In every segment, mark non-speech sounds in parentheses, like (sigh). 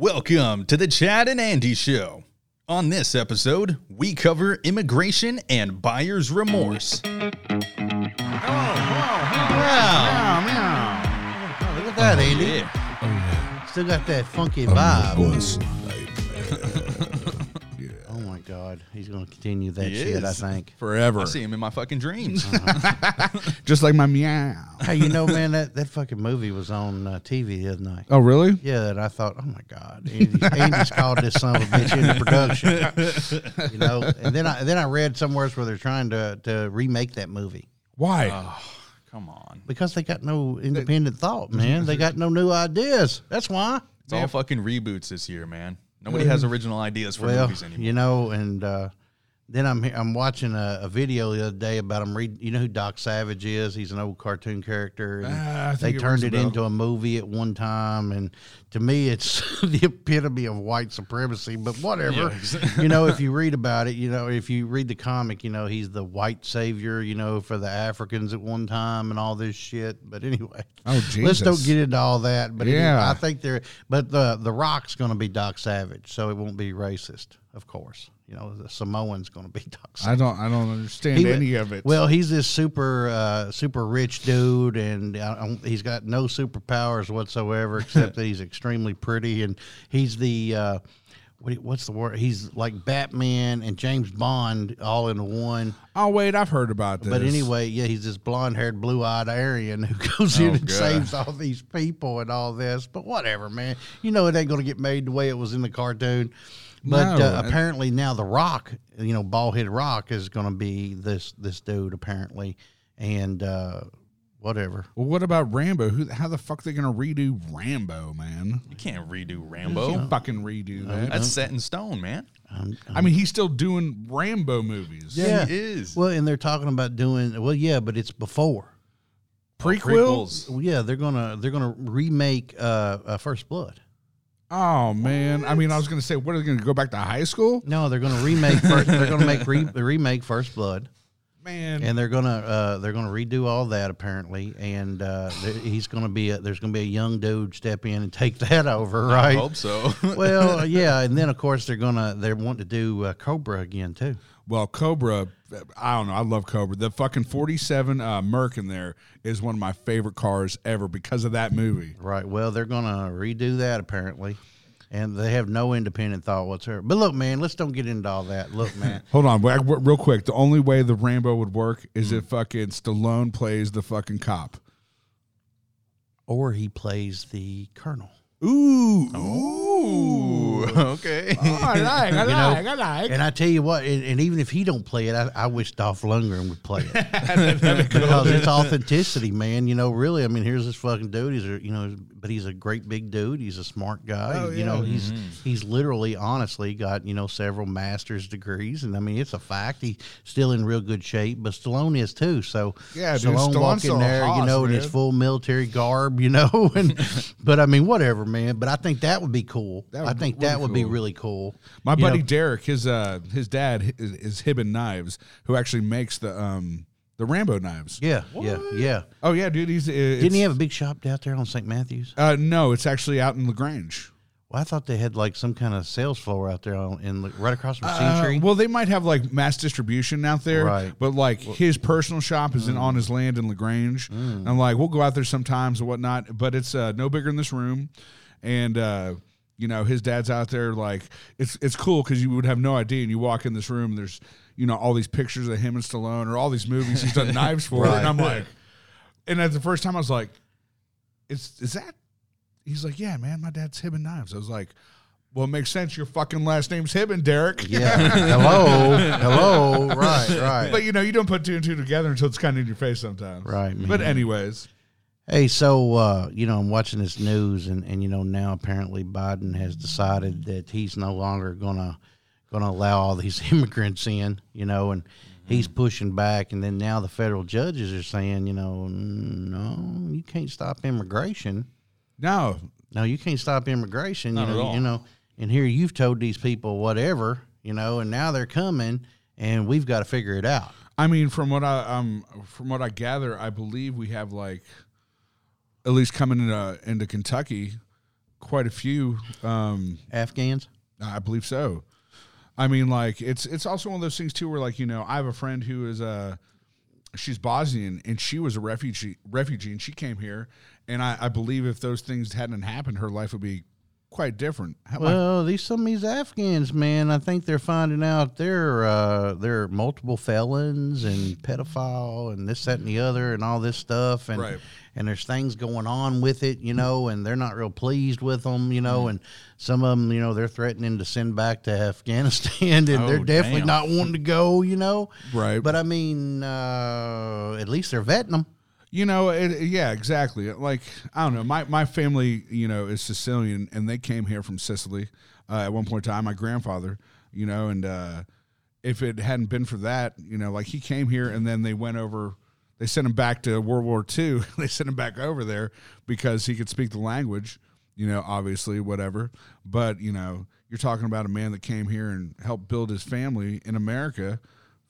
Welcome to the Chad and Andy Show. On this episode, we cover immigration and buyer's remorse. Oh, meow, meow. Oh, look at that, oh, Andy. Yeah. Still got that funky vibe. (laughs) My God, he's going to continue that He shit. I is. think. forever. I see him in my fucking dreams. (laughs) Just like my meow. Hey, you know, man, that, that fucking movie was on uh, TV the other night. Oh, really? Yeah, and I thought, oh my God, Andy, Andy's called this son of a bitch into production. You know, and then I then I read somewhere where they're trying to to remake that movie Why? come on. because they got no independent thought, man. They got no new ideas. That's why. It's all fucking reboots this year, man. Nobody has original ideas for well, movies anymore. you know, and uh, then I'm I'm watching a, a video the other day about him. Read, you know who Doc Savage is? He's an old cartoon character. Ah, they it turned it bell. into a movie at one time, and to me, it's (laughs) the epitome of white supremacy. But whatever, you know, if you (laughs) read about it, you know, if you read the comic, you know, he's the white savior, you know, for the Africans at one time and all this shit. But anyway, Oh, Jesus. (laughs) let's don't get into all that. But anyway, Yeah. I think they're. But the the Rock's going to be Doc Savage, so it won't be racist, of course. You know, the Samoan's going to be (laughs) Savage. I don't. I don't understand He- any of it. Well, he's this super uh, super rich dude, and he's got no superpowers whatsoever, (laughs) except that he's extremely pretty, and he's the. Uh, what, what's the word? He's like Batman and James Bond all in one. oh wait, I've heard about this. But anyway, yeah, he's this blonde haired, blue eyed Aryan who (laughs) goes Oh, in and God. saves all these people and all this. But whatever, man. You know, it ain't going to get made the way it was in the cartoon. But No, uh, it- apparently now the Rock, you know, bald headed Rock is going to be this this dude apparently, and uh, whatever. Well, what about Rambo? Who? How the fuck they gonna redo Rambo, man? you can't redo You Rambo. can't fucking redo that. That's set in stone, man. Um, I mean, he's still doing Rambo movies. Yeah. He is. well, and they're talking about doing well, yeah, but it's before. Prequels. Well, yeah, they're gonna they're gonna remake uh, uh, First Blood. Oh man. I mean, I was gonna say, what are they gonna go back to high school? No, they're going to remake. First, they're going to make re, (laughs) remake First Blood, Man. and they're going to uh, they're going to redo all that apparently. And uh, th- he's going to be a, there's going to be a young dude step in and take (laughs) that over, right? I right? hope so. (laughs) well, yeah, and then of course they're gonna they want to do uh, Cobra again too. Well, Cobra, I don't know. I love Cobra. The fucking 47 uh, Merc in there is one of my favorite cars ever because of that movie. Right. Well, they're going to redo that apparently, and they have no independent thought whatsoever. But look, man, let's don't get into all that. Look, man. (laughs) Hold on, wait, real quick. The only way the Rambo would work Mm. is if fucking Stallone plays the fucking cop. or he plays the colonel. Ooh, Ooh, okay. (laughs) I like, I like, I like. And I tell you what, and, and even if he don't play it, I, I wish Dolph Lundgren would play it (laughs) because it's authenticity, man. You know, really. I mean, here's this fucking dude. He's a, you know, but he's a great big dude. He's a smart guy. Oh, You know, yeah. he's mm-hmm. he's literally, honestly, got you know several master's degrees, and I mean, it's a fact. He's still in real good shape, but Stallone is too. So Yeah, dude, Stallone walk Stallone's in a there, you know, in his full military garb, you know, (laughs) and but I mean, whatever, man. But I think that would be cool. That I think would be that would be cool. really cool. My You buddy know, Derek, his uh, his dad is, is Hibben Knives, who actually makes the um the Rambo knives. Yeah, yeah, yeah. Oh yeah, dude. He's Didn't he have a big shop out there on St. Matthews? Uh, no, it's actually out in Lagrange. Well, I thought they had like some kind of sales floor out there on, in right across from Uh, Century. well, they might have like mass distribution out there, Right. But like his personal shop is in on his land in Lagrange. And like we'll go out there sometimes and whatnot, but it's uh, no bigger than this room. And uh, you know his dad's out there. Like it's it's cool because you would have no idea, and you walk in this room. There's you know all these pictures of him and Stallone or all these movies he's done (laughs) knives for, Right. and I'm like, and at the first time I was like, is is that? He's like, yeah, man, my dad's Hibben Knives. I was like. Well, it makes sense. Your fucking last name's Hibben, Derek. yeah. Hello. Hello. (laughs) Right. Right. But you know, you don't put two and two together until it's kind of in your face sometimes. Right, But anyways, Hey, so uh, you know, I'm watching this news, and, and you know now apparently Biden has decided that he's no longer gonna gonna allow all these (laughs) immigrants in. You know, and he's pushing back, and then now the federal judges are saying, you know, "Mm, no, you can't stop immigration. no, No, you can't stop immigration. Not you know, you know, and here you've told these people whatever, you know, and now they're coming, and we've got to figure it out. I mean, from what I um from what I gather, I believe we have like at least coming into into Kentucky, quite a few. Um, Afghans. I believe so. I mean, like it's it's also one of those things too, where like you know, I have a friend who is a she's Bosnian and she was a refugee refugee and she came here, and I, I believe if those things hadn't happened, her life would be quite different. How- Well, these some of these Afghans, man, I think they're finding out they're uh, they're multiple felons and pedophile and this, that, and the other, and all this stuff, and Right. and there's things going on with it, you know, and they're not real pleased with them, you Mm-hmm. know, and some of them, you know, they're threatening to send back to Afghanistan, (laughs) and they're Oh, definitely damn. not wanting to go, you know, Right. But I mean, uh, at least they're vetting them. You know, it, yeah, exactly. Like I don't know, my my family, you know, is Sicilian, and they came here from Sicily uh, at one point in time. My grandfather, you know, and uh, if it hadn't been for that, you know, like he came here, and then they went over. They sent him back to World War II. (laughs) they sent him back over there because he could speak the language. You know, obviously, whatever. But you know, you're talking about a man that came here and helped build his family in America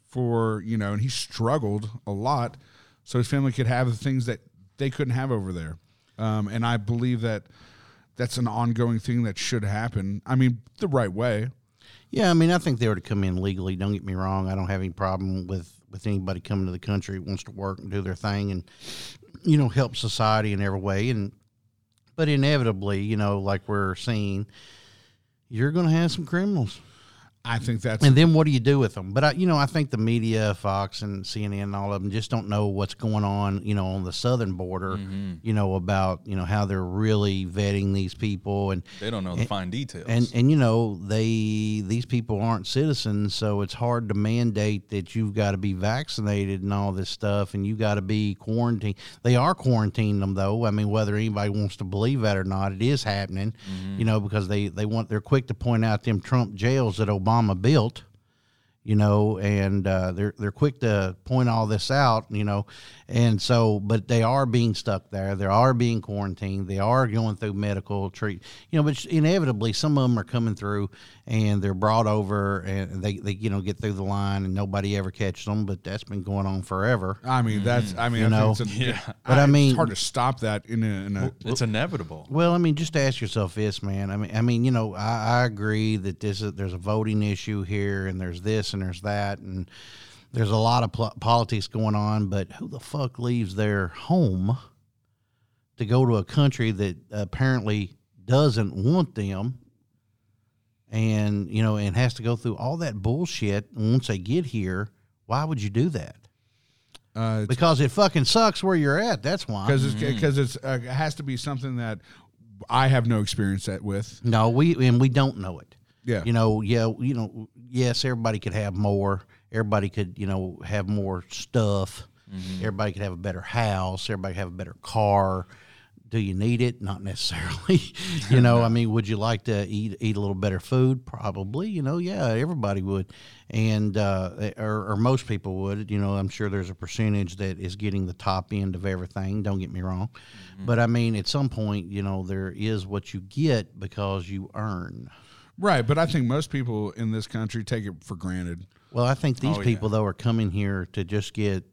for you know, and he struggled a lot so his family could have the things that they couldn't have over there. Um, and I believe that that's an ongoing thing that should happen. I mean, the right way. Yeah, I mean, I think they were to come in legally. Don't get me wrong. I don't have any problem with with anybody coming to the country who wants to work and do their thing and you know help society in every way. And but inevitably, you know, like we're seeing, you're going to have some criminals. I think that's And then what do you do with them? But I, you know, I think the media, Fox and CNN, and all of them, just don't know what's going on. You know, on the southern border. Mm-hmm. You know about you know how they're really vetting these people and They don't know the fine details. and and you know they these people aren't citizens, so it's hard to mandate that you've got to be vaccinated and all this stuff, and you got to be quarantined. They are quarantining them though. I mean, whether anybody wants to believe that or not, it is happening. Mm-hmm. You know, because they they want they're quick to point out them Trump jails that Obama built you know, and uh, they're they're quick to point all this out, you know, and so, but they are being stuck there. They are being quarantined. They are going through medical treat, you know, but inevitably some of them are coming through and they're brought over and they, they you know get through the line and nobody ever catches them. But that's been going on forever. I mean, that's. Mm-hmm. I mean, You know? it's a, (laughs) Yeah. But I mean- it's hard to stop that in a. In a it's inevitable. Well, I mean, just ask yourself this, man. I mean, I mean, you know, I, I agree that this is there's a voting issue here, and there's this and there's that, and there's a lot of pl- politics going on. But who the fuck leaves their home to go to a country that apparently doesn't want them, and you know, and has to go through all that bullshit once they get here? Why would you do that? uh, Because it fucking sucks where you're at. That's why. because it's because it's uh, it has to be something that I have no experience at with. No, we and we don't know it. Yeah. You know, yeah, you know, yes, everybody could have more. Everybody could, you know, have more stuff. Everybody could have a better house. Everybody could have a better car. Do you need it? Not necessarily. (laughs) you know, I (laughs) mean, would you like to eat eat a little better food? Probably. You know, yeah, everybody would, and uh, or, or most people would. You know, I'm sure there's a percentage that is getting the top end of everything. Don't get me wrong, but I mean, at some point, you know, there is what you get because you earn. Right, but I think most people in this country take it for granted. Well, I think these Oh, yeah. people though are coming here to just get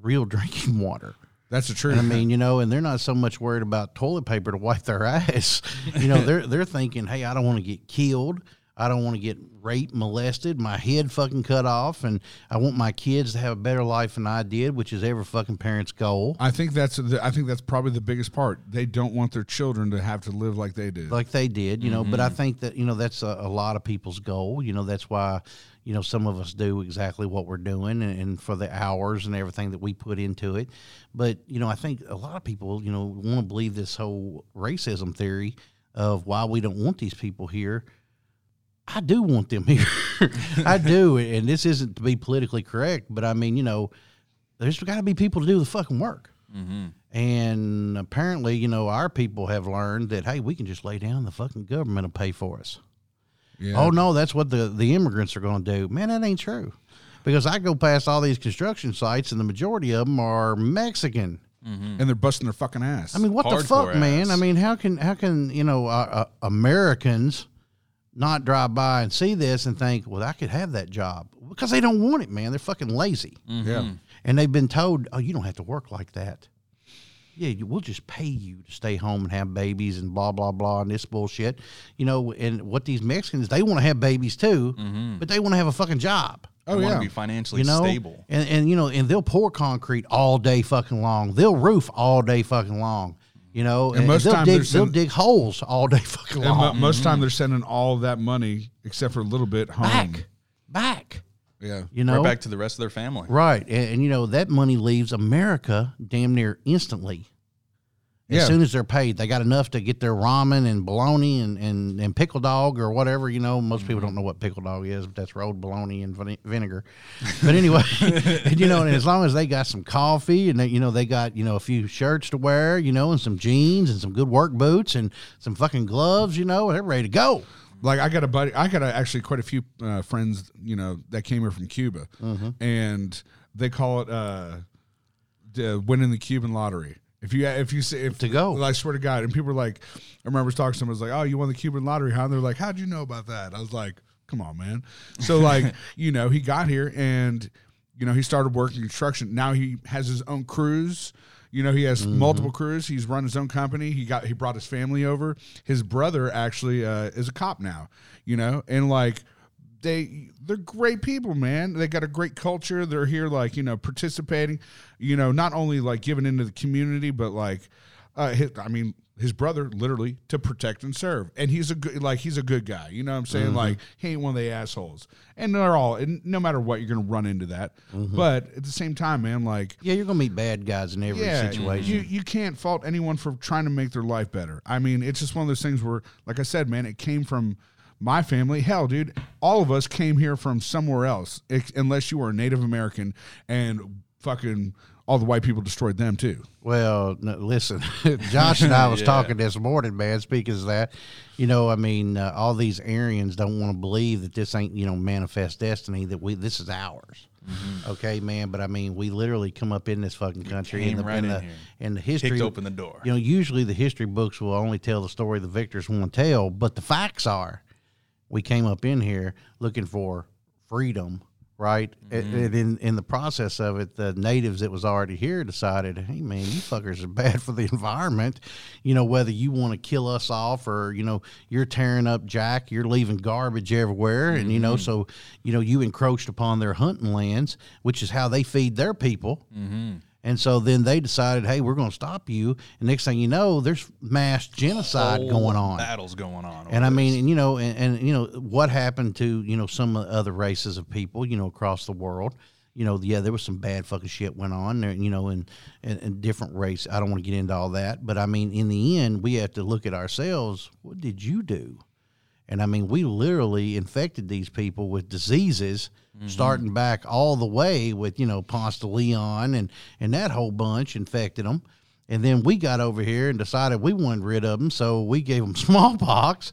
real (laughs) drinking water. That's the truth. I mean, you know, and they're not so much worried about toilet paper to wipe their (laughs) ass. You know, they're they're thinking, "Hey, I don't want to get killed. I don't want to get raped, molested, my head fucking cut off, and I want my kids to have a better life than I did, which is every fucking parent's goal." I think that's the, I think that's probably the biggest part. They don't want their children to have to live like they did. like they did, you know. But I mm-hmm. think that you know that's a, a lot of people's goal. You know, that's why you know some of us do exactly what we're doing, and, and for the hours and everything that we put into it. But you know, I think a lot of people, you know, want to believe this whole racism theory of why we don't want these people here. I do want them (laughs) here. I do, and this isn't to be politically correct, but I mean, you know, there's got to be people to do the fucking work. Mm-hmm. And apparently, you know, our people have learned that hey, we can just lay down, the fucking government will pay for us. Yeah. Oh no, that's what the the immigrants are going to do. Man, that ain't true. Because I go past all these construction sites, and the majority of them are Mexican. and they're busting their fucking ass. I mean, what the Hardcore fuck, man? ass. I mean, how can how can you know uh, uh, Americans not drive by and see this and think, well, I could have that job because they don't want it, man. They're fucking lazy, yeah. and they've been told, oh, you don't have to work like that. Yeah, we'll just pay you to stay home and have babies and blah blah blah and this bullshit. You know, and what these Mexicans they want to have babies too, mm-hmm. but they want to have a fucking job. Oh want yeah. to be financially You know, stable. and and you know, and they'll pour concrete all day fucking long. They'll roof all day fucking long. You know, and, most they'll times dig they're they'll dig holes all day fucking And mo- long. most of the time mm-hmm. they're sending all that money, except for a little bit, home. back, back. Yeah. You know, right back to the rest of their family. Right. And, and, you know, that money leaves America damn near instantly. As Yeah. soon as they're paid, they got enough to get their ramen and bologna and, and, and pickle dog or whatever. You know, most people mm-hmm. don't know what pickle dog is, but that's rolled bologna and vine- vinegar. But anyway, (laughs) and, you know, and as long as they got some coffee and, they, you know, they got, you know, a few shirts to wear, you know, and some jeans and some good work boots and some fucking gloves, you know, they're ready to go. Like I got a buddy, I got a, actually quite a few uh, friends, you know, that came here from Cuba, and they call it uh, the winning the Cuban lottery. If you if you say if To go. I swear to God, and people are like, I remember talking to someone was like, "Oh, you won the Cuban lottery, huh?" And they're like, "How'd you know about that?" I was like, "Come on, man." So (laughs) like, you know, he got here and you know he started working construction. Now he has his own crews. You know, he has multiple crews. He's run his own company. He got he brought his family over. His brother actually uh, is a cop now. You know, and like they they're great people, man. They got a great culture. They're here like, you know, participating, you know, not only like giving into the community, but like uh his, I mean, his brother literally to protect and serve. And he's a good like he's a good guy. You know what I'm saying? Mm-hmm. Like he ain't one of the assholes. And they're all and no matter what, you're gonna run into that. Mm-hmm. But at the same time, man, like Yeah, you're going to meet bad guys in every yeah, situation. You you can't fault anyone for trying to make their life better. I mean, it's just one of those things where, like I said, man, it came from my family. Hell, dude, all of us came here from somewhere else, unless you were a Native American and fucking all the white people destroyed them too. Well, no, listen, (laughs) Josh and I was (laughs) Yeah. talking this morning, man. Speaking of that, you know, I mean, uh, all these Aryans don't want to believe that this ain't, you know, manifest destiny. That we this is ours. Okay, man. But I mean, we literally come up in this fucking country in the right in in the, here. in the history. Kicked open the door. You know, usually the history books will only tell the story the victors want to tell, but the facts are, we came up in here looking for freedom, right? And- mm-hmm. And in in the process of it, the natives that was already here decided, hey man, you fuckers are bad for the environment. You know, whether you want to kill us off or you know you're tearing up Jack, you're leaving garbage everywhere, and you know mm-hmm. so you know you encroached upon their hunting lands, which is how they feed their people. Mm-hmm. And so then they decided, hey, we're going to stop you. And next thing you know, there's mass genocide Whole going on. Battles going on. And I mean, and, you know, and, and you know what happened to you know some of the other races of people, you know, across the world. You know, yeah, there was some bad fucking shit went on there, you know, in, in different race. I don't want to get into all that, but I mean, in the end, we have to look at ourselves. What did you do? And I mean, we literally infected these people with diseases, mm-hmm. starting back all the way with you know Ponce de Leon and and that whole bunch infected them. And then we got over here and decided we wanted rid of them, so we gave them (laughs) smallpox,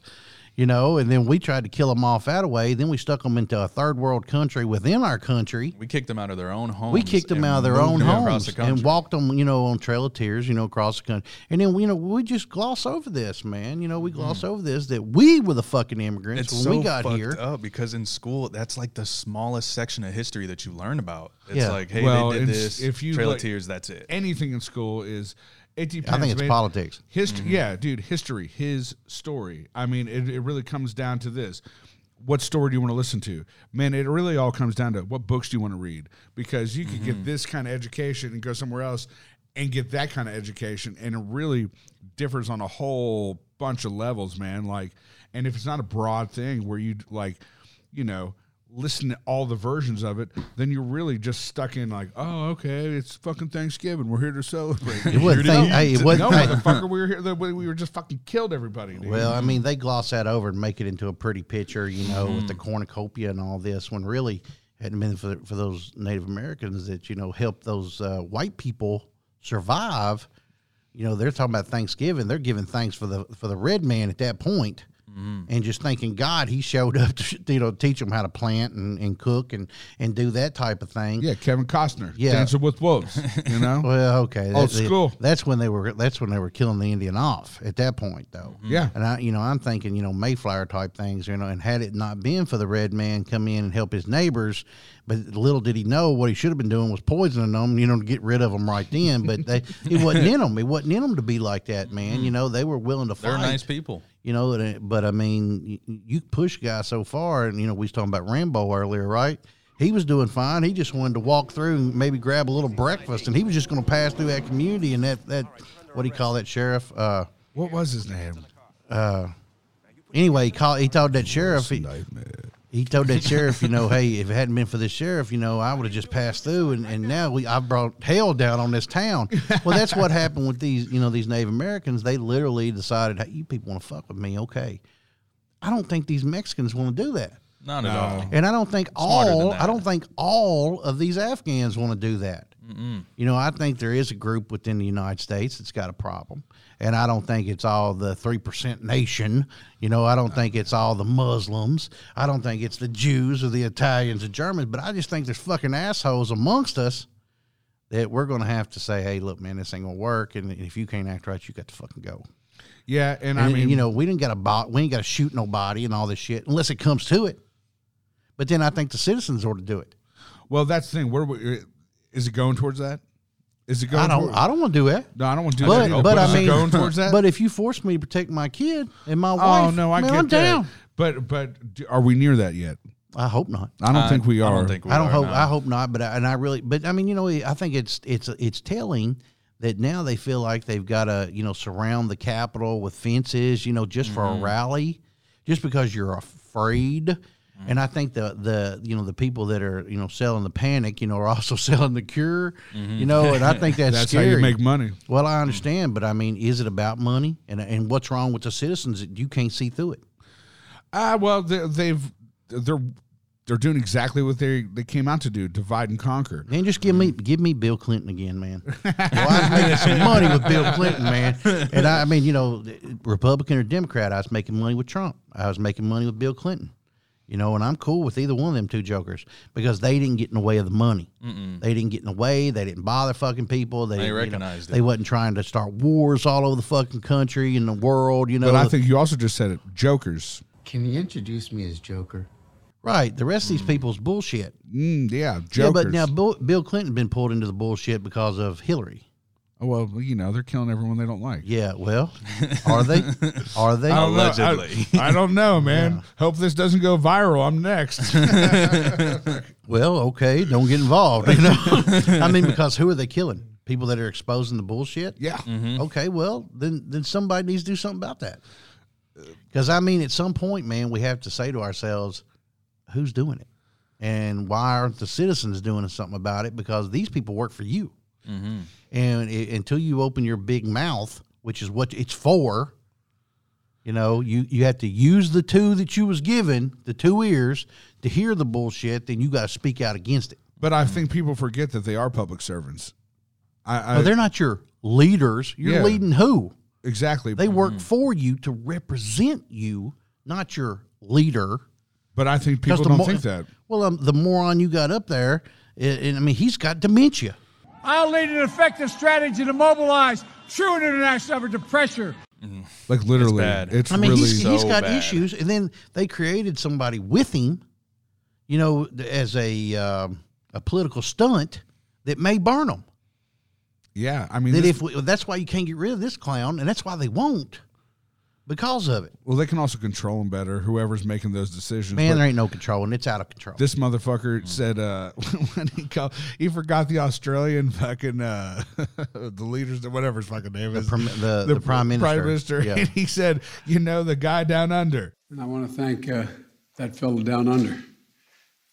you know. And then we tried to kill them off that way. Then we stuck them into a third world country within our country. we kicked them out of their own homes. We kicked them out of their own them homes the and walked them, you know, on Trail of Tears, you know, across the country. And then, you know, we just gloss over this, man. You know, we gloss over this that we were the fucking immigrants Mm. It's when so we got fucked here. up because in school that's like the smallest section of history that you learn about. It's Yeah. like, hey, Well, they did this. if you Trail like- of Tears, that's it. Anything in school is it depends. I think it's man. politics. History, mm-hmm. yeah, dude, history, his story. I mean, it, it really comes down to this. What story do you want to listen to? Man, it really all comes down to what books do you want to read? Because you could get mm-hmm. this kind of education and go somewhere else and get that kind of education, and it really differs on a whole bunch of levels, man. Like, and if it's not a broad thing where you like, you know, listen to all the versions of it, then you're really just stuck in like, oh, okay, it's fucking Thanksgiving. We're here to celebrate. (laughs) It wasn't No, hey, it wasn't no, thing- motherfucker, we were here. the- We were just fucking killed everybody. Dude. Well, I mean, they gloss that over and make it into a pretty picture, you know, with the cornucopia and all this, when really hadn't been for, for those Native Americans that, you know, helped those uh, white people survive. You know, they're talking about Thanksgiving. They're giving thanks for the for the red man at that point. Mm-hmm. and just thanking God he showed up to (laughs) you know teach them how to plant and, and cook and and do that type of thing. Yeah, Kevin Costner. Yeah. Dancing with Wolves. You know? (laughs) Well, okay, Old that- school. That's when they were. That's when they were killing the Indian off. At that point, though. Mm-hmm. Yeah. And I, you know, I'm thinking, you know, Mayflower type things, you know, and had it not been for the red man come in and help his neighbors, but little did he know what he should have been doing was poisoning them, you know, to get rid of them right then. But they, it wasn't (laughs) in them. It wasn't in them to be like that, man. You mm. know, they were willing to fight. They're nice people. You know, but I mean, you, push guys so far, and you know, we was talking about Rambo earlier, right? He was doing fine. He just wanted to walk through and maybe grab a little breakfast, and he was just going to pass through that community. And that that what do you call that sheriff? Uh, What was his name? anyway, he called. He told that sheriff. He. He told that sheriff, you know, hey, if it hadn't been for this sheriff, you know, I would have just passed through, and, and now we I brought hell down on this town. Well, that's what happened with these, you know, these Native Americans. They literally decided, hey, you people want to fuck with me, okay? I don't think these Mexicans want to do that. Not at all. And I don't think Smarter than all that. I don't think all of these Afghans want to do that. You know, I think there is a group within the United States that's got a problem, and I don't think it's all the three percent nation. You know, I don't think it's all the Muslims. I don't think it's the Jews or the Italians or Germans. But I just think there's fucking assholes amongst us that we're going to have to say, "Hey, look, man, this ain't gonna work, and if you can't act right, you got to fucking go." Yeah, and, And, I mean, you know, we didn't got to bot, we ain't got to shoot nobody and all this shit unless it comes to it. But then I think the citizens ought to do it. well, that's the thing. Where we- is it going towards that? Is it going? I don't. toward- I don't want to do that. no, I don't want to do But that. but is I it mean, going towards that. But if you force me to protect my kid and my oh wife, no, I man, get I'm that. down. But but are we near that yet? I hope not. I don't think we are. I don't think we I don't are, hope. no. I hope not. But I, and I really. But I mean, you know, I think it's it's it's telling that now they feel like they've got to you know surround the Capitol with fences, you know, just for Mm-hmm. a rally, just because you're afraid. And I think the the you know the people that are you know selling the panic, you know, are also (laughs) selling the cure, you know, and I think that's, (laughs) That's scary. how you make money. Well, I understand, but I mean, is it about money? And and what's wrong with the citizens that you can't see through it? Ah, well, they, they've they're they're doing exactly what they they came out to do: divide and conquer. Man, just give me give me Bill Clinton again, man. (laughs) well, I was making some money with Bill Clinton, man. And I, I mean, you know, Republican or Democrat, I was making money with Trump. I was making money with Bill Clinton. You know, and I'm cool with either one of them two jokers because they didn't get in the way of the money. They didn't get in the way. They didn't bother fucking people. They, They you know, recognized it. They wasn't trying to start wars all over the fucking country and the world. You know, But I think you also just said it: jokers. Can you introduce me as Joker? right. The rest of these people's bullshit. Mm, yeah, jokers. Yeah, but now Bill, Bill Clinton been pulled into the bullshit because of Hillary. Oh, well, you know, they're killing everyone they don't like. Yeah, well, are they? (laughs) Are they? I don't know. Allegedly. I, I don't know, (laughs) man. Hope this doesn't go viral. I'm next. (laughs) Well, okay, don't get involved. You know, I mean, because who are they killing? People that are exposing the bullshit. yeah. Mm-hmm. Okay, well, then then somebody needs to do something about that. Because I mean, at some point, man, we have to say to ourselves, who's doing it, and why aren't the citizens doing something about it? Because these people work for you, and i until you open your big mouth, which is what it's for, you know, you you have to use the two that you was given, the two ears, to hear the bullshit. Then you got to speak out against it. But I think people forget that they are public servants. I, I But they're not your leaders. You're Yeah. leading who? exactly. They work for you to represent you, not your leader. but I think people don't mo- think that. Well, um, the moron you got up there, i- and, I mean, he's got dementia. I'll lead an effective strategy to mobilize true international effort to pressure Like literally, bad. it's I mean, really. he's, he's so got bad. issues, and then they created somebody with him, you know, as a um, a political stunt that may burn him. yeah, I mean, That this- if we, that's why you can't get rid of this clown, and that's why they won't, because of it. well, they can also control them better. Whoever's making those decisions. Man, But there ain't no control, and it's out of control. this motherfucker said uh, (laughs) when he called, he forgot the Australian fucking uh, (laughs) the leaders, whatever his fucking name is, prim- the- the prime minister. Prime minister. Yeah. And he said, you know, the guy down under. And I want to thank uh, that fellow down under.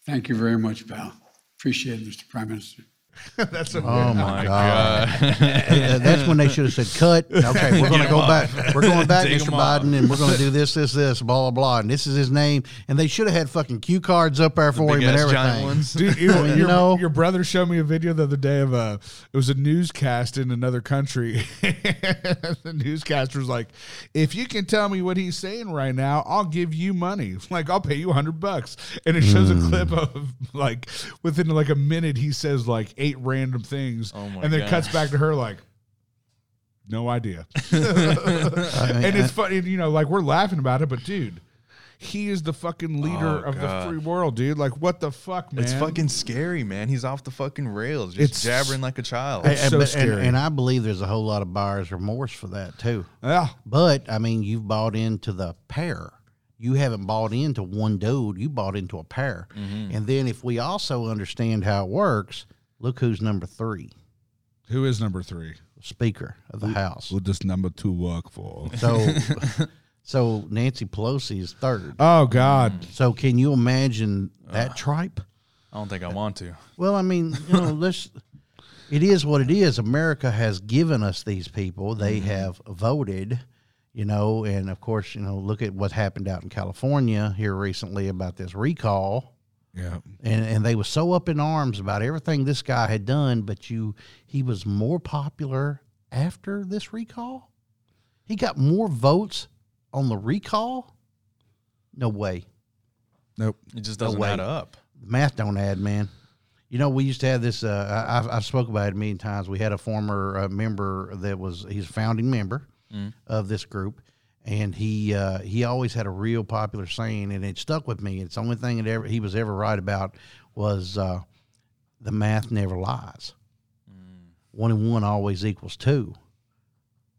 Thank you very much, pal. Appreciate it, Mr. Prime Minister. (laughs) That's a, Oh my god! (laughs) (laughs) God. That's when they should have said, "Cut." Okay, we're going to go back. We're going back, Take Mr. 'em off. Biden, and we're going to do this, this, this, blah, blah, blah. And this is his name. And they should have had fucking cue cards up there for him and everything. Dude, you, you your, know- your brother showed me a video the other day of a it was a newscast in another country. the newscaster was like, "If you can tell me what he's saying right now, I'll give you money. Like I'll pay you a hundred bucks." And it shows Hmm. a clip of like within like a minute he says like eight random things, Oh my and then God. cuts back to her like. No idea, (laughs) I and it's funny, you know. Like we're laughing about it, but dude, he is the fucking leader Oh, of God. the free world, dude. Like, what the fuck, man? It's fucking scary, man. He's off the fucking rails, just It's- jabbering like a child. and- so but- and- scary. And, I believe there's a whole lot of buyer's remorse for that too. Yeah, But I mean, you've bought into the pair. You haven't bought into one dude. You bought into a pair. Mm-hmm. And then if we also understand how it works, look who's number three, who is number three? Speaker of the House. What does number two work for? So, (laughs) so Nancy Pelosi is third. Oh God, mm. So can you imagine that uh, tripe? I don't think I want to. Well, I mean, you know, (laughs) let's. It is what it is. America has given us these people. They mm-hmm. have voted, you know, and of course, you know, look at what happened out in California here recently about this recall. Yeah. And and they were so up in arms about everything this guy had done, but you he was more popular after this recall. He got more votes on the recall. No way. Nope. It just doesn't way. add up. math don't add, man. You know, we used to have this. Uh, I, I've, I've spoke about it a million times. We had a former uh, member that was he's a founding member of this group, and he uh, he always had a real popular saying, and it stuck with me. It's the only thing that ever he was ever right about was uh, the math never lies. One and one always equals two,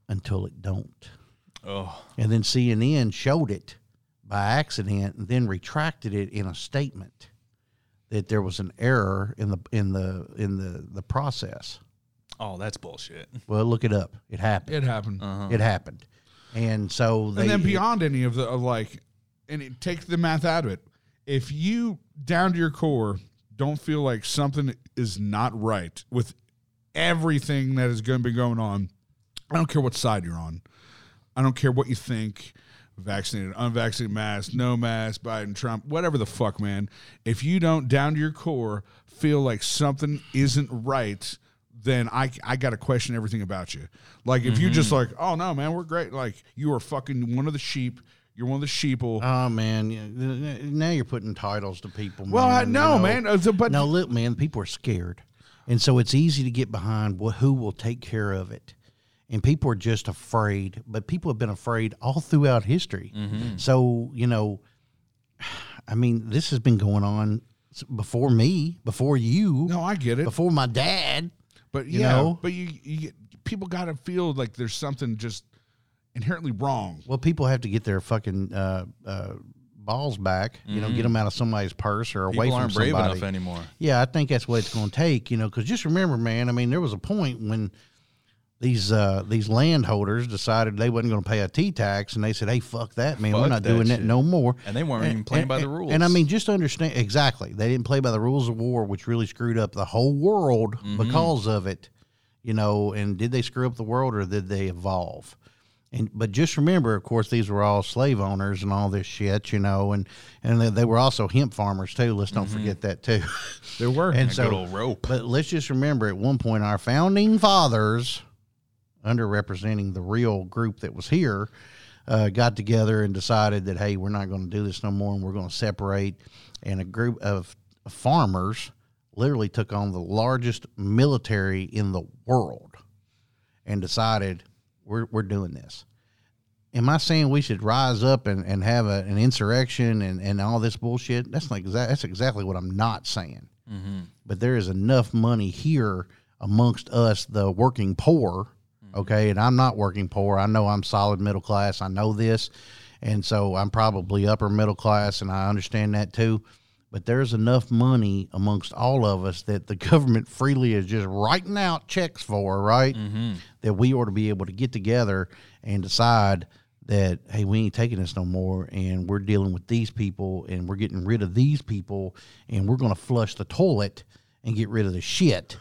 until it don't. Oh, And then CNN showed it by accident and then retracted it in a statement that there was an error in the in the in the the process. oh, that's bullshit. Well, look it up. It happened. It happened. It happened. And so they and then beyond any of the of like, and it, take the math out of it. If you down to your core don't feel like something is not right with everything that is going to be going on, I don't care what side you're on. I don't care what you think. Vaccinated, unvaccinated, mask, no mask, Biden, Trump, whatever the fuck, man. If you don't down to your core feel like something isn't right, then I I got to question everything about you. Like if you just like, oh no, man, we're great. Like you are fucking one of the sheep. You're one of the sheeple. Oh man, now you're putting titles to people. well, I man, know, you know. man. Uh, But No, look, man, people are scared, and so it's easy to get behind wh- who will take care of it, and people are just afraid. But people have been afraid all throughout history. So you know, I mean, this has been going on before me, before you, no, I get it. before my dad. But you yeah, know? but you, you get, people got to feel like there's something just inherently wrong. Well, people have to get their fucking uh, uh, balls back. You know, get them out of somebody's purse or away People from aren't brave somebody. enough anymore. Yeah, I think that's what it's going to take, you know, because just remember, man. I mean, there was a point when these uh, these landholders decided they wasn't going to pay a tea tax, and they said, "Hey, fuck that, man. We're not that doing that no more." And they weren't even playing by the rules. And I mean, just understand exactly, they didn't play by the rules of war, which really screwed up the whole world Mm-hmm. because of it, you know. And did they screw up the world, or did they evolve? And but just remember, of course, these were all slave owners and all this shit, you know, and and they, they were also hemp farmers too. Let's don't forget that too. There were. and so, rope. but let's just remember, at one point, our founding fathers, underrepresenting the real group that was here, uh, got together and decided that hey, we're not going to do this no more, and we're going to separate. And a group of farmers literally took on the largest military in the world, and decided we're we're doing this. Am I saying we should rise up and, and have a, an insurrection and, and all this bullshit? That's like exa- that's exactly what I'm not saying but there is enough money here amongst us, the working poor. Mm-hmm. Okay, and I'm not working poor. I know I'm solid middle class. I know this, and so I'm probably upper middle class, and I understand that too. But there's enough money amongst all of us that the (laughs) government freely is just writing out checks for, right? Mm-hmm. That we ought to be able to get together and decide that hey, we ain't taking this no more, and we're dealing with these people, and we're getting rid of these people, and we're going to flush the toilet and get rid of the shit,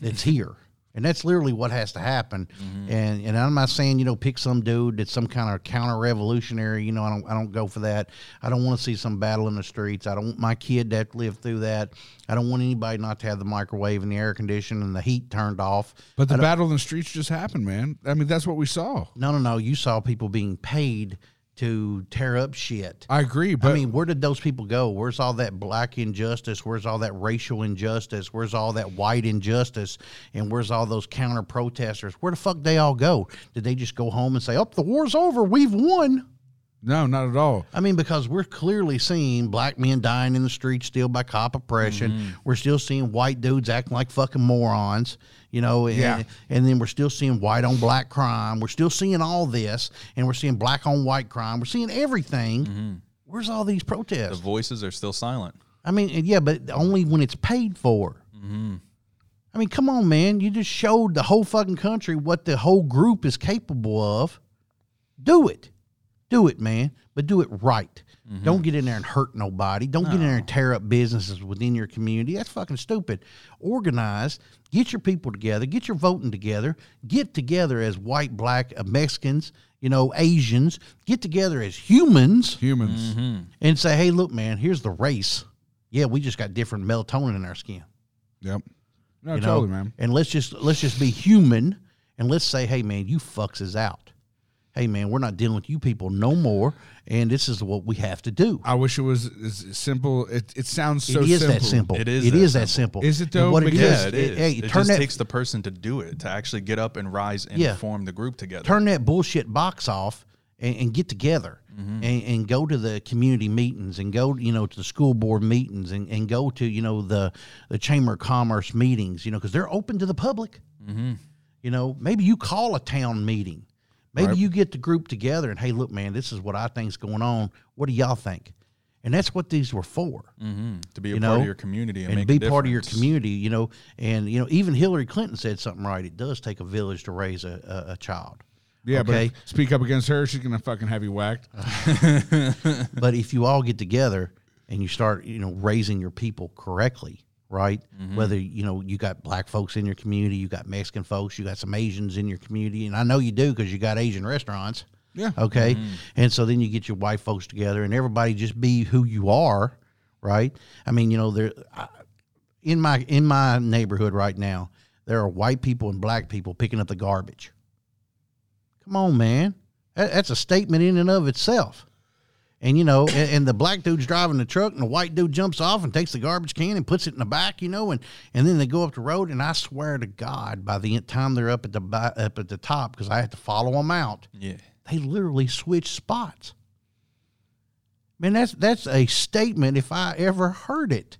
that's (laughs) here. And that's literally what has to happen. Mm-hmm. And and I'm not saying, you know, pick some dude that's some kind of counter revolutionary. You know, I don't I don't go for that. I don't want to see some battle in the streets. I don't want my kid to have to live through that. I don't want anybody not to have the microwave and the air conditioning and the heat turned off. But the battle in the streets just happened, man. I mean, that's what we saw. No, no, no. You saw people being paid to tear up shit. I agree, but I mean, where did those people go? Where's all that black injustice? Where's all that racial injustice? Where's all that white injustice? And where's all those counter protesters? Where the fuck they all go? Did they just go home and say, "Oh, the war's over. We've won"? No, not at all. I mean, because we're clearly seeing black men dying in the streets still by cop oppression. Mm-hmm. We're still seeing white dudes acting like fucking morons, you know, and, Yeah. and then we're still seeing white on black crime. We're still seeing all this, and we're seeing black on white crime. We're seeing everything. Mm-hmm. Where's all these protests? The voices are still silent. I mean, yeah, but only when it's paid for. Mm-hmm. I mean, come on, man. You just showed the whole fucking country what the whole group is capable of. Do it. Do it, man. But do it right. Don't get in there and hurt nobody. Don't get in there and tear up businesses within your community. That's fucking stupid. Organize. Get your people together. Get your voting together. Get together as white, black, uh, Mexicans, you know, Asians. Get together as humans Humans. and say, hey, look, man, here's the race. Yeah, we just got different melatonin in our skin. Yep. No, You know, totally, man. and let's just let's just be human and let's say, hey, man, you fucks us out. Hey, man, we're not dealing with you people no more, and this is what we have to do. I wish it was as simple. It, it sounds so simple. it is simple. that simple. It is It that is that simple. Is it And though? What it Because- is, Yeah, it is. Hey, it turn just that takes the person to do it, to actually get up and rise and Yeah. form the group together. turn that bullshit box off and, and get together Mm-hmm. and, and go to the community meetings and go you know to the school board meetings and, and go to you know the the chamber of commerce meetings you know because they're open to the public Mm-hmm. you know maybe you call a town meeting maybe Right. you get the group together and hey look man this is what i think's going on. What do y'all think? And that's what these were for. Hmm to be a part know, of your community and, and be a part of your community you know? And you know even hillary clinton said something right. It does take a village to raise a, a, a child Yeah, Okay. but speak up against her, she's gonna fucking have you whacked. (laughs) but if you all get together and you start you know raising your people correctly right? Mm-hmm. Whether you know you got black folks in your community you got mexican folks you got some asians in your community and i know you do because you got asian restaurants. Yeah. okay? Mm-hmm. And so then you get your white folks together and everybody just be who you are right? I mean you know there I- in my in my neighborhood right now there are white people and black people picking up the garbage. Come on man. That, that's a statement in and of itself and you know, and, and the black dude's driving the truck, and the white dude jumps off and takes the garbage can and puts it in the back, you know, and and then they go up the road, and I swear to God, by the time they're up at the up at the top, because I had to follow them out, Yeah. they literally switch spots. Man, that's that's a statement. If I ever heard it,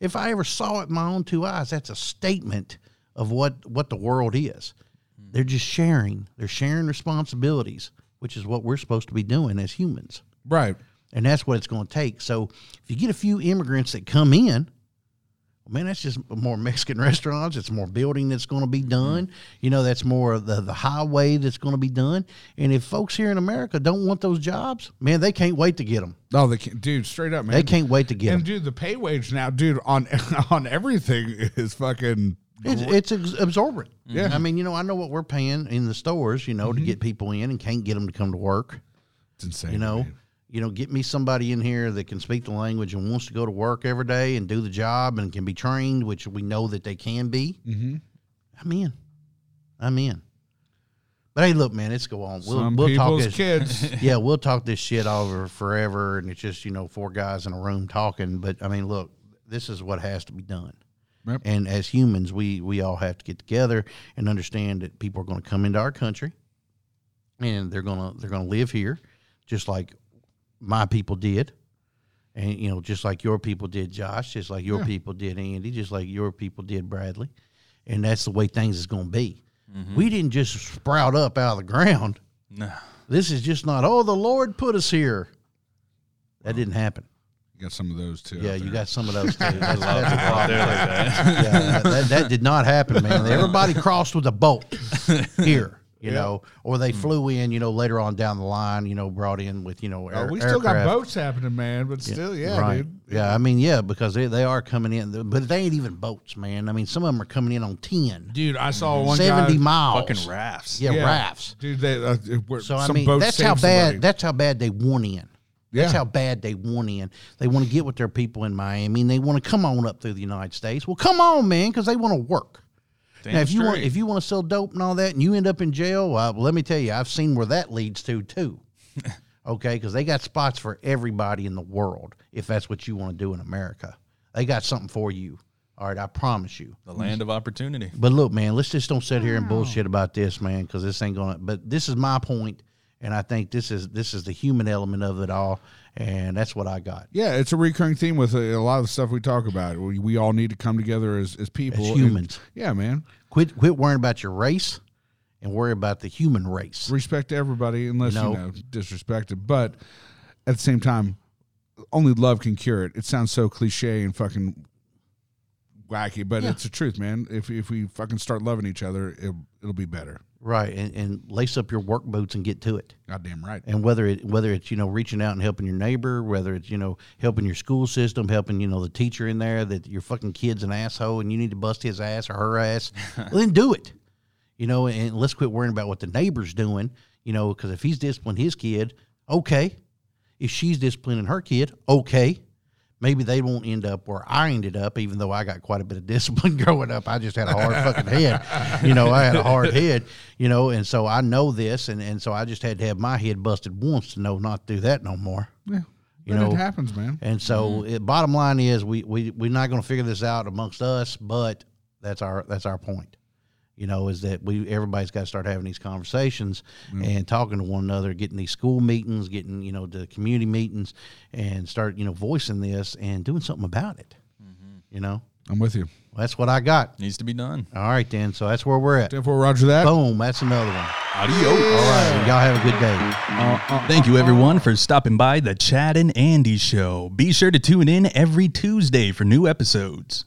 if I ever saw it in my own two eyes, that's a statement of what what the world is. Hmm. They're just sharing. They're sharing responsibilities, which is what we're supposed to be doing as humans Right. and that's what it's going to take. So if you get a few immigrants that come in, man, that's just more Mexican (laughs) restaurants. It's more building that's going to be done. Mm-hmm. You know, that's more of the the highway that's going to be done. And if folks here in America don't want those jobs, man, they can't wait to get them. Oh, they can't, dude. Straight up, man. They can't wait to get them. And them. dude, the pay wage now, dude, on (laughs) on everything is fucking. It's, it's absorbent. Yeah. I mean, you know, I know what we're paying in the stores, you know, to mm-hmm. get people in and can't get them to come to work. It's insane. you know man. You know get me somebody in here that can speak the language and wants to go to work every day and do the job and can be trained which we know that they can be Mhm. i'm in i'm in but hey look man let's go on we'll, Some we'll talk this kids. (laughs) yeah we'll talk this shit over forever and it's just you know four guys in a room talking but i mean look this is what has to be done Yep. and as humans we we all have to get together and understand that people are going to come into our country and they're to they're going to live here just like my people did and you know just like your people did josh just like your Yeah. people did andy just like your people did bradley and that's the way things is going to be we didn't just sprout up out of the ground No. this is just not oh the lord put us here that didn't happen You got some of those too. yeah you got some of those (laughs) too That's- that's a problem. like (laughs) that. yeah, that, that did not happen, man. (laughs) Everybody crossed with a boat here. You Yeah. know, or they flew in, you know, later on down the line, you know, brought in with, you know, Oh, we still got boats happening, man. But still, yeah, right. dude. Yeah, I mean, yeah, because they, they are coming in, but they ain't even boats, man. I mean, some of them are coming in on 10, Dude, I saw one 70 guy, miles. Fucking rafts. Yeah, rafts. Dude, they, uh, were- So I mean, boats that's how bad. somebody. That's how bad they want in. That's Yeah. how bad they want in. They want to get with their people in Miami, and they want to come on up through the United States. Well, come on, man, because they want to work. Damn now, if you want, if you want to sell dope and all that, and you end up in jail, well, let me tell you, I've seen where that leads to too. (laughs) okay, because they got spots for everybody in the world. If that's what you want to do in America, they got something for you. All right, I promise you. the land of opportunity. But look, man, let's just don't sit here and bullshit about this, man, because this ain't gonna. But this is my point, and I think this is this is the human element of it all, and that's what I got. Yeah, it's a recurring theme with a, a lot of the stuff we talk about. We, we all need to come together as, as people. As and- humans. yeah, man. Quit quit worrying about your race, and worry about the human race. Respect everybody unless, No. you know, disrespected. But at the same time, only love can cure it. It sounds so cliche and fucking wacky, but it's the truth, man. If, if we fucking start loving each other, it, it'll be better. Right, and, and lace up your work boots and get to it. Goddamn right. And whether it whether it's you know reaching out and helping your neighbor, whether it's you know helping your school system, helping you know the teacher in there that your fucking kid's an asshole and you need to bust his ass or her ass, (laughs) well, then do it. You know, and let's quit worrying about what the neighbor's doing. You know, because if he's disciplining his kid, okay. If she's disciplining her kid, okay. Maybe they won't end up where I ended up, even though I got quite a bit of (laughs) discipline growing up. I just had a hard fucking head. You know, I had a hard head, you know, and so I know this, and, and so I just had to have my head busted once to know not to do that no more. Yeah. You But know, it happens, man. And so, Mm-hmm. it, bottom line is, we we we're not going to figure this out amongst us, but that's our that's our point. You know, is that we everybody's got to start having these conversations Mm-hmm. and talking to one another, getting these school meetings, getting you know the community meetings, and start you know voicing this and doing something about it. Mm-hmm. You know, I'm with you. Well, that's what I got. Needs to be done. All right, then. So that's where we're at. 10 4, Roger that. Boom. That's another one. Adios. All right. Y'all have a good day. Thank you, everyone, for stopping by the Chad and Andy Show. Be sure to tune in every Tuesday for new episodes.